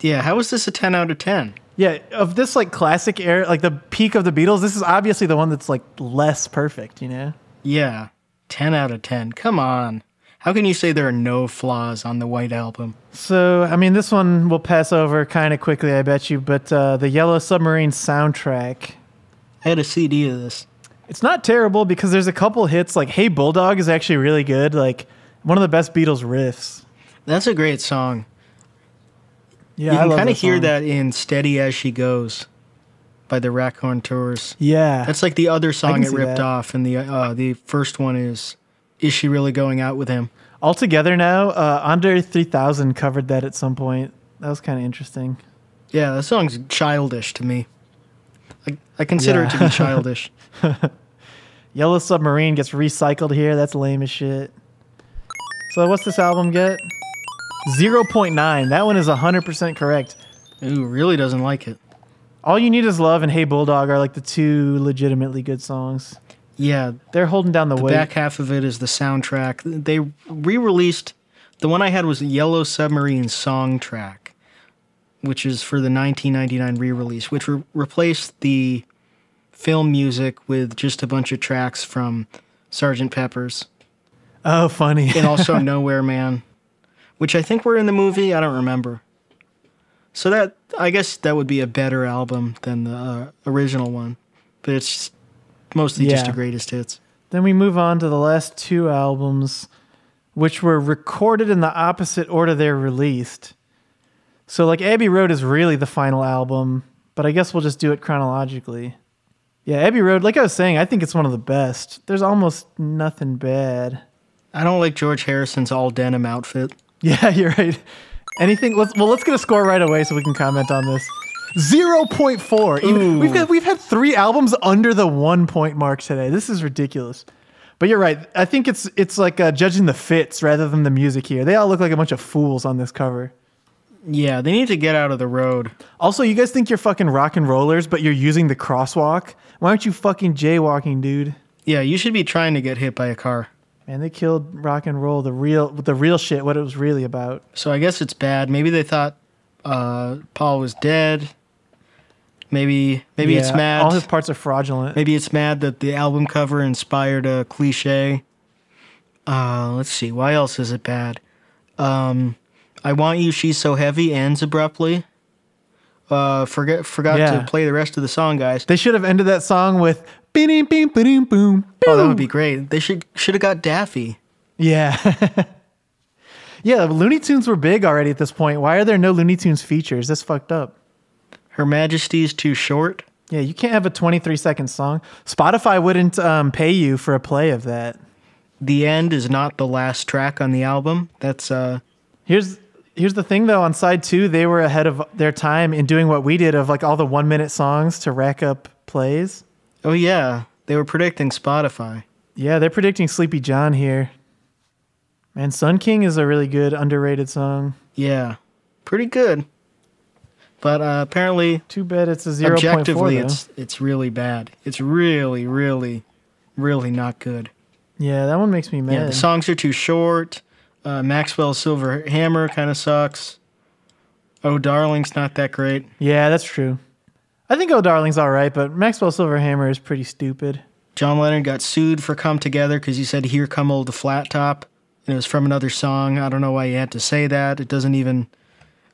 Yeah, how is this a 10 out of 10? Yeah, of this like classic era, like the peak of the Beatles, this is obviously the one that's like less perfect, you know? Yeah, 10 out of 10. Come on. How can you say there are no flaws on the White Album? So, I mean, this one we'll pass over kind of quickly, I bet you, but uh, the Yellow Submarine soundtrack. I had a CD of this. It's not terrible because there's a couple hits, like Hey Bulldog is actually really good. Like, one of the best Beatles riffs. That's a great song. Yeah, you I can kind of hear that in Steady as She Goes by the Raconteurs. Yeah. That's like the other song it ripped that. off, and the uh, the first one is "Is She Really Going Out with Him?" All together now, uh, Andre 3000 covered that at some point. That was kind of interesting. Yeah, that song's childish to me. I, I consider Yeah. it to be childish. Yellow Submarine gets recycled here. That's lame as shit. So what's this album get? 0.9. That one is 100% correct. Ooh, really doesn't like it. All You Need Is Love and Hey Bulldog are like the two legitimately good songs. Yeah, They're holding down the, the weight. back half of it is the soundtrack. They re-released the one I had was Yellow Submarine song track, which is for the 1999 re-release, which re- replaced the film music with just a bunch of tracks from Sergeant Pepper's Oh, funny. and also Nowhere Man, which I think were in the movie. I don't remember. So that I guess that would be a better album than the uh, original one, but it's mostly just Yeah. the greatest hits. Then we move on to the last two albums, which were recorded in the opposite order they're released. So, like, Abbey Road is really the final album, but I guess we'll just do it chronologically. Yeah, Abbey Road, like I was saying, I think it's one of the best. There's almost nothing bad. I don't like George Harrison's all denim outfit. Yeah, you're right. Anything? Let's well, let's get a score right away so we can comment on this. Zero point four. Even, we've got we've had three albums under the one point mark today. This is ridiculous. But you're right. I think it's it's like uh, judging the fits rather than the music here. They all look like a bunch of fools on this cover. Yeah, they need to get out of the road. Also, you guys think you're fucking rock and rollers, but you're using the crosswalk. Why aren't you fucking jaywalking, dude? Yeah, you should be trying to get hit by a car. Man, they killed rock and roll. The real, the real shit. What it was really about. So I guess it's bad. Maybe they thought uh, Paul was dead. Maybe maybe it's mad. All his parts are fraudulent. Maybe it's mad that the album cover inspired a cliche. Uh, let's see. Why else is it bad? Um, I want you. She's so heavy ends abruptly. Uh, forget forgot Yeah. to play the rest of the song, guys. They should have ended that song with beep beep beep boom boom. Oh, that would be great. They should should have got Daffy. Yeah. yeah, Looney Tunes were big already at this point. Why are there no Looney Tunes features? That's fucked up. Her Majesty's too short. Yeah, you can't have a 23 second song. Spotify wouldn't um, pay you for a play of that. The end is not the last track on the album. That's uh Here's here's the thing though. On side two, they were ahead of their time in doing what we did of like all the one minute songs to rack up plays. oh yeah. They were predicting Spotify. Yeah, they're predicting Sleepy John here. Man, Sun King is a really good underrated song. Yeah, pretty good. But uh, apparently, Too bad it's a 0.4 objectively, though. it's it's really bad. It's really, really, really not good. Yeah, that one makes me mad. Yeah, the songs are too short. Uh, Maxwell's Silver Hammer kind of sucks. Oh, Darling's not that great. Yeah, that's true. I think Oh Darling's all right, but Maxwell Silverhammer is pretty stupid. John Lennon got sued for "Come Together" because he said "Here Come Old the Flat Top," and it was from another song. I don't know why he had to say that. It doesn't even.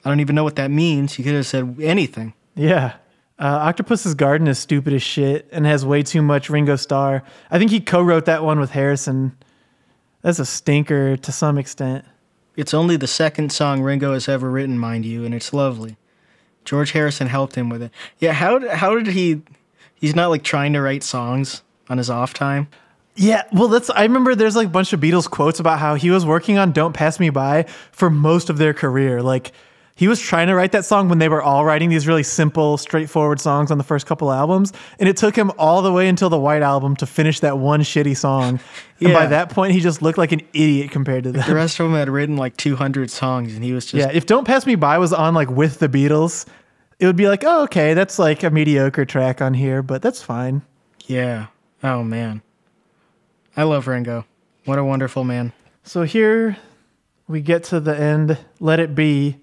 I don't even know what that means. He could have said anything. Yeah. Uh, Octopus's Garden is stupid as shit and has way too much Ringo Starr. I think he co-wrote that one with Harrison. That's a stinker to some extent. It's only the second song Ringo has ever written, mind you, and it's lovely. George Harrison helped him with it. Yeah, how how did he? He's not like trying to write songs on his off time. Yeah, well, that's. I remember there's like a bunch of Beatles quotes about how he was working on "Don't Pass Me By" for most of their career. Like he was trying to write that song when they were all writing these really simple, straightforward songs on the first couple albums, and it took him all the way until the White Album to finish that one shitty song. And by that point, he just looked like an idiot compared to The rest of them had written like 200 songs, and he was just Yeah, if "Don't Pass Me By" was on like with the Beatles, it would be like, oh, okay, that's like a mediocre track on here, but that's fine. yeah. Oh man, I love Ringo. What a wonderful man. So here we get to the end. Let It Be.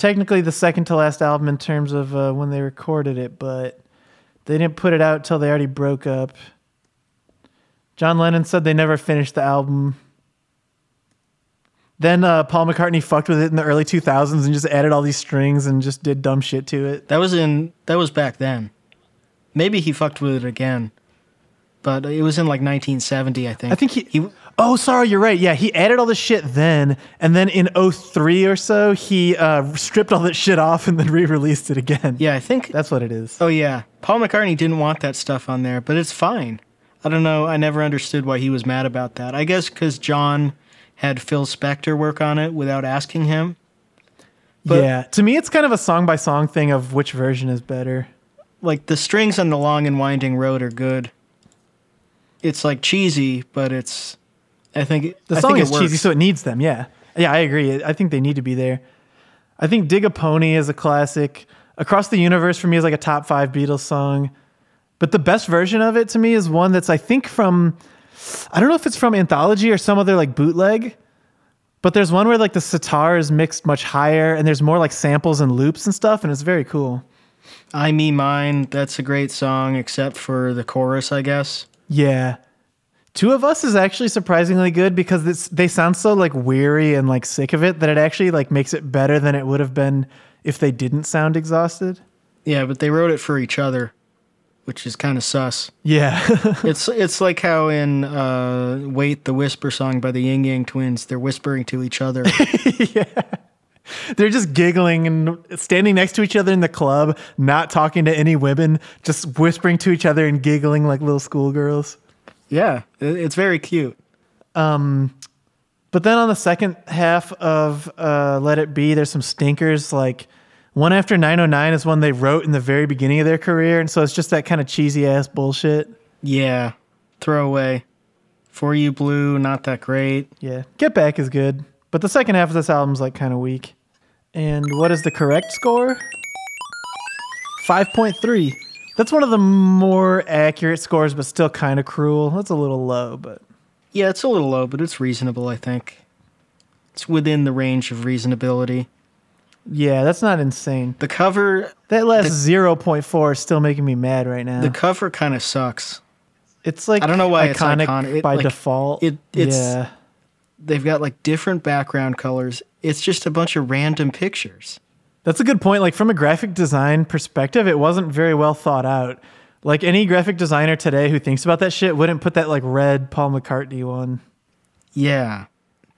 Technically the second to last album in terms of uh, when they recorded it, but they didn't put it out till they already broke up. John Lennon said they never finished the album. Then uh, Paul McCartney fucked with it in the early 2000s and just added all these strings and just did dumb shit to it. That was in that was back then. Maybe he fucked with it again, but it was in like 1970, I think. I think he, he Oh, sorry, you're right. Yeah, he added all this shit then, and then in 03 or so, he uh, stripped all that shit off and then re-released it again. yeah, I think. That's what it is. Oh yeah, Paul McCartney didn't want that stuff on there, but it's fine. I don't know. I never understood why he was mad about that. I guess because John had Phil Spector work on it without asking him. but- yeah, to me, it's kind of a song by song thing of which version is better. Like the strings on the long and winding road are good. It's like cheesy, but it's. I think The I song think is it cheesy, so it needs them. Yeah, yeah, I agree. I think they need to be there. I think "Dig a Pony" is a classic. "Across the Universe" for me is like a top five Beatles song, but the best version of it to me is one that's I think from I don't know if it's from Anthology or some other like bootleg. But there's one where like the sitar is mixed much higher and there's more like samples and loops and stuff, and it's very cool. I Me Mine, that's a great song, except for the chorus, I guess. Yeah. Two of Us is actually surprisingly good because it's, they sound so like weary and like sick of it that it actually like makes it better than it would have been if they didn't sound exhausted. Yeah, but they wrote it for each other, which is kind of sus. Yeah. it's it's like how in uh, "Wait" the Whisper song by the Ying Yang Twins, they're whispering to each other. yeah. They're just giggling and standing next to each other in the club, not talking to any women, just whispering to each other and giggling like little schoolgirls. Yeah, it's very cute. But then on the second half of uh, Let It Be, there's some stinkers. Like one after 909 is one they wrote in the very beginning of their career. And so it's just that kind of cheesy ass bullshit. Yeah, throwaway. For You Blue, not that great. Yeah. Get Back is good. But the second half of this album's like kind of weak. And what is the correct score? 5.3. That's one of the more accurate scores, but still kind of cruel. That's a little low, but Yeah, it's a little low, but it's reasonable. I think it's within the range of reasonability. yeah, that's not insane. The cover, That last 0.4 is still making me mad right now. the cover kind of sucks. It's like I don't know why it's iconic, iconic. It, by like, default. it- it's- yeah, They've got like different background colors. It's just a bunch of random pictures. That's a good point. Like from a graphic design perspective, it wasn't very well thought out. Like any graphic designer today who thinks about that shit wouldn't put that like red Paul McCartney one. Yeah.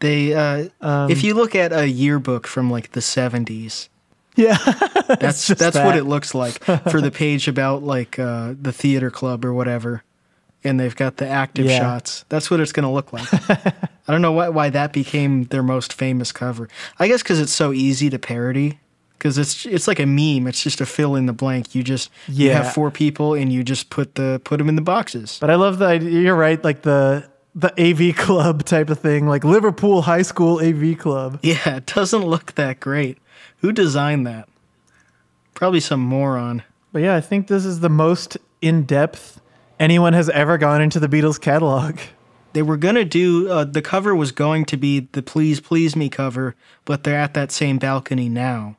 They uh Um, if you look at a yearbook from like the 70s, Yeah, that's that's what it looks like for the page about like uh the theater club or whatever. And they've got the active Yeah. shots. That's what it's going to look like. I don't know why why that became their most famous cover. I guess cuz it's so easy to parody cuz it's it's like a meme. It's just a fill in the blank. You just you have four people and you just put the put them in the boxes. But I love the idea. You're right. Like the the AV club type of thing, like Liverpool High School AV club. Yeah, it doesn't look that great. Who designed that? Probably some moron. But yeah, I think this is the most in depth anyone has ever gone into the Beatles catalog. They were gonna do uh, the cover was going to be the "Please Please Me" cover, but they're at that same balcony now,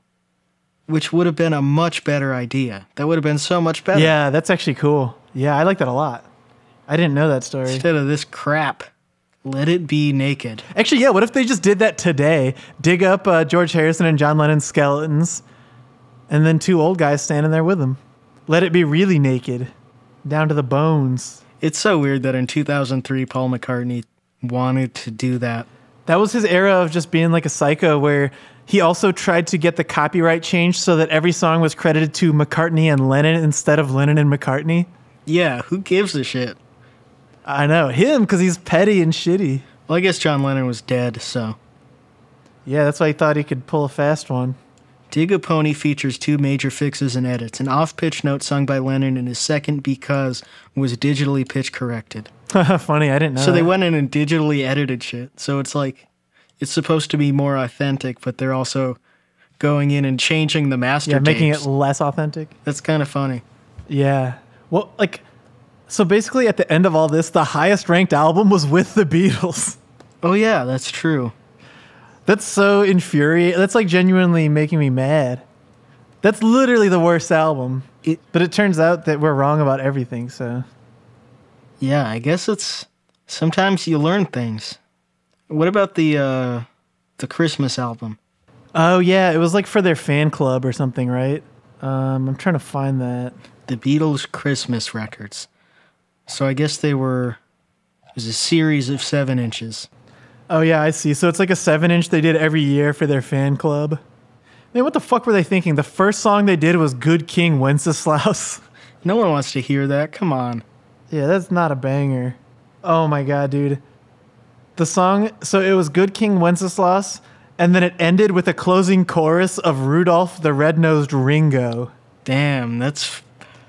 which would have been a much better idea. That would have been so much better Yeah, that's actually cool. Yeah, I like that a lot. I didn't know that story. instead of this crap. Let it be naked. Actually, yeah, what if they just did that today? Dig up uh, George Harrison and John Lennon's skeletons, and then two old guys standing there with them. Let it be really naked, down to the bones. It's so weird that in 2003 Paul McCartney wanted to do that. That was his era of just being like a psycho, where he also tried to get the copyright changed so that every song was credited to McCartney and Lennon instead of Lennon and McCartney. Yeah, who gives a shit? I know him because he's petty and shitty. Well, I guess John Lennon was dead, so. Yeah, that's why he thought he could pull a fast one. Dig a Pony features two major fixes and edits. An off pitch note sung by Lennon and his second because was digitally pitch corrected. Funny, I didn't know. So they went in and digitally edited shit. So it's like it's supposed to be more authentic, but they're also going in and changing the master yeah, making it less authentic. That's kind of funny. Yeah. Well, like, so basically, at the end of all this, the highest ranked album was with the Beatles. Oh yeah, that's true. That's so infuriating. That's like genuinely making me mad. That's literally the worst album. It- but it turns out that we're wrong about everything. So Yeah, I guess it's Sometimes you learn things. What about the uh, the Christmas album? Oh yeah, it was like for their fan club or something, right? Um, I'm trying to find that. The Beatles Christmas records. So I guess they were. It was a series of seven inches. Oh yeah, I see. So it's like a seven inch they did every year for their fan club. Man, what the fuck were they thinking? The first song they did was "Good King Wenceslas." No one wants to hear that. Come on. Yeah, that's not a banger. Oh my god, dude. The song, so it was Good King Wenceslas, and then it ended with a closing chorus of Rudolph the Red-Nosed Ringo. Damn, that's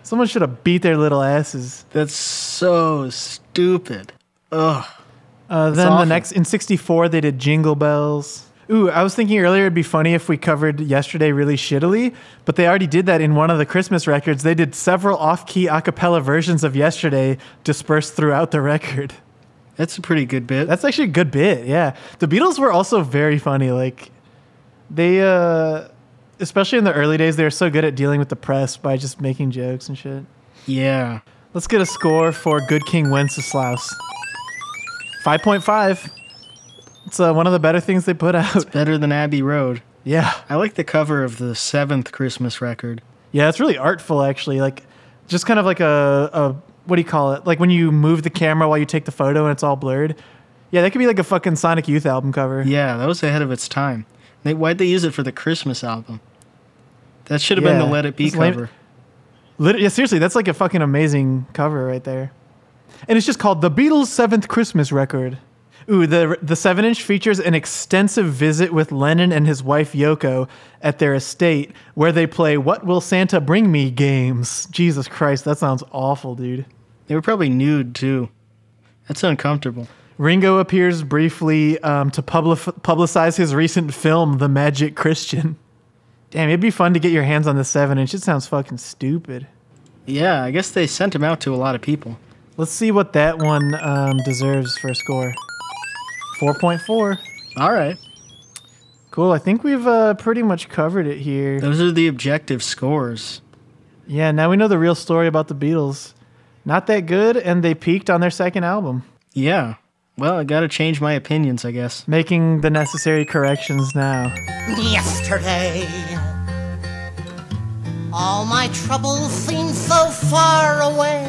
Someone should have beat their little asses. that's so stupid. Ugh. Uh, then the next in '64 they did Jingle Bells. Ooh, I was thinking earlier it'd be funny if we covered yesterday really shittily, but they already did that in one of the Christmas records. They did several off-key a cappella versions of yesterday dispersed throughout the record. That's a pretty good bit. That's actually a good bit. Yeah. The Beatles were also very funny. Like they uh especially in the early days, they were so good at dealing with the press by just making jokes and shit. yeah. Let's get a score for Good King Wenceslas. 5.5. It's uh, one of the better things they put out. It's Better than Abbey Road. Yeah. I like the cover of the seventh Christmas record. Yeah, it's really artful actually. Like just kind of like a, a what do you call it? Like when you move the camera while you take the photo and it's all blurred. Yeah, that could be like a fucking Sonic Youth album cover. Yeah, that was ahead of its time. They, why'd they use it for the Christmas album? That should have been the Let It Be lame- cover. Lit- yeah, seriously, that's like a fucking amazing cover right there. And it's just called The Beatles' Seventh Christmas Record. Ooh, the the seven inch features an extensive visit with Lennon and his wife Yoko at their estate, where they play "What Will Santa Bring Me" games. Jesus Christ, that sounds awful, dude. They were probably nude too. That's uncomfortable. Ringo appears briefly um, to public- publicize his recent film, The Magic Christian. Damn, it'd be fun to get your hands on the seven inch. It sounds fucking stupid. Yeah, I guess they sent him out to a lot of people. Let's see what that one um, deserves for a score. 4.4. All right. Cool. I think we've uh, pretty much covered it here. Those are the objective scores. Yeah, now we know the real story about the Beatles. Not that good, and they peaked on their second album, Yeah. Well, I gotta change my opinions, I guess. making the necessary corrections now. yesterday. All my troubles seem so far away.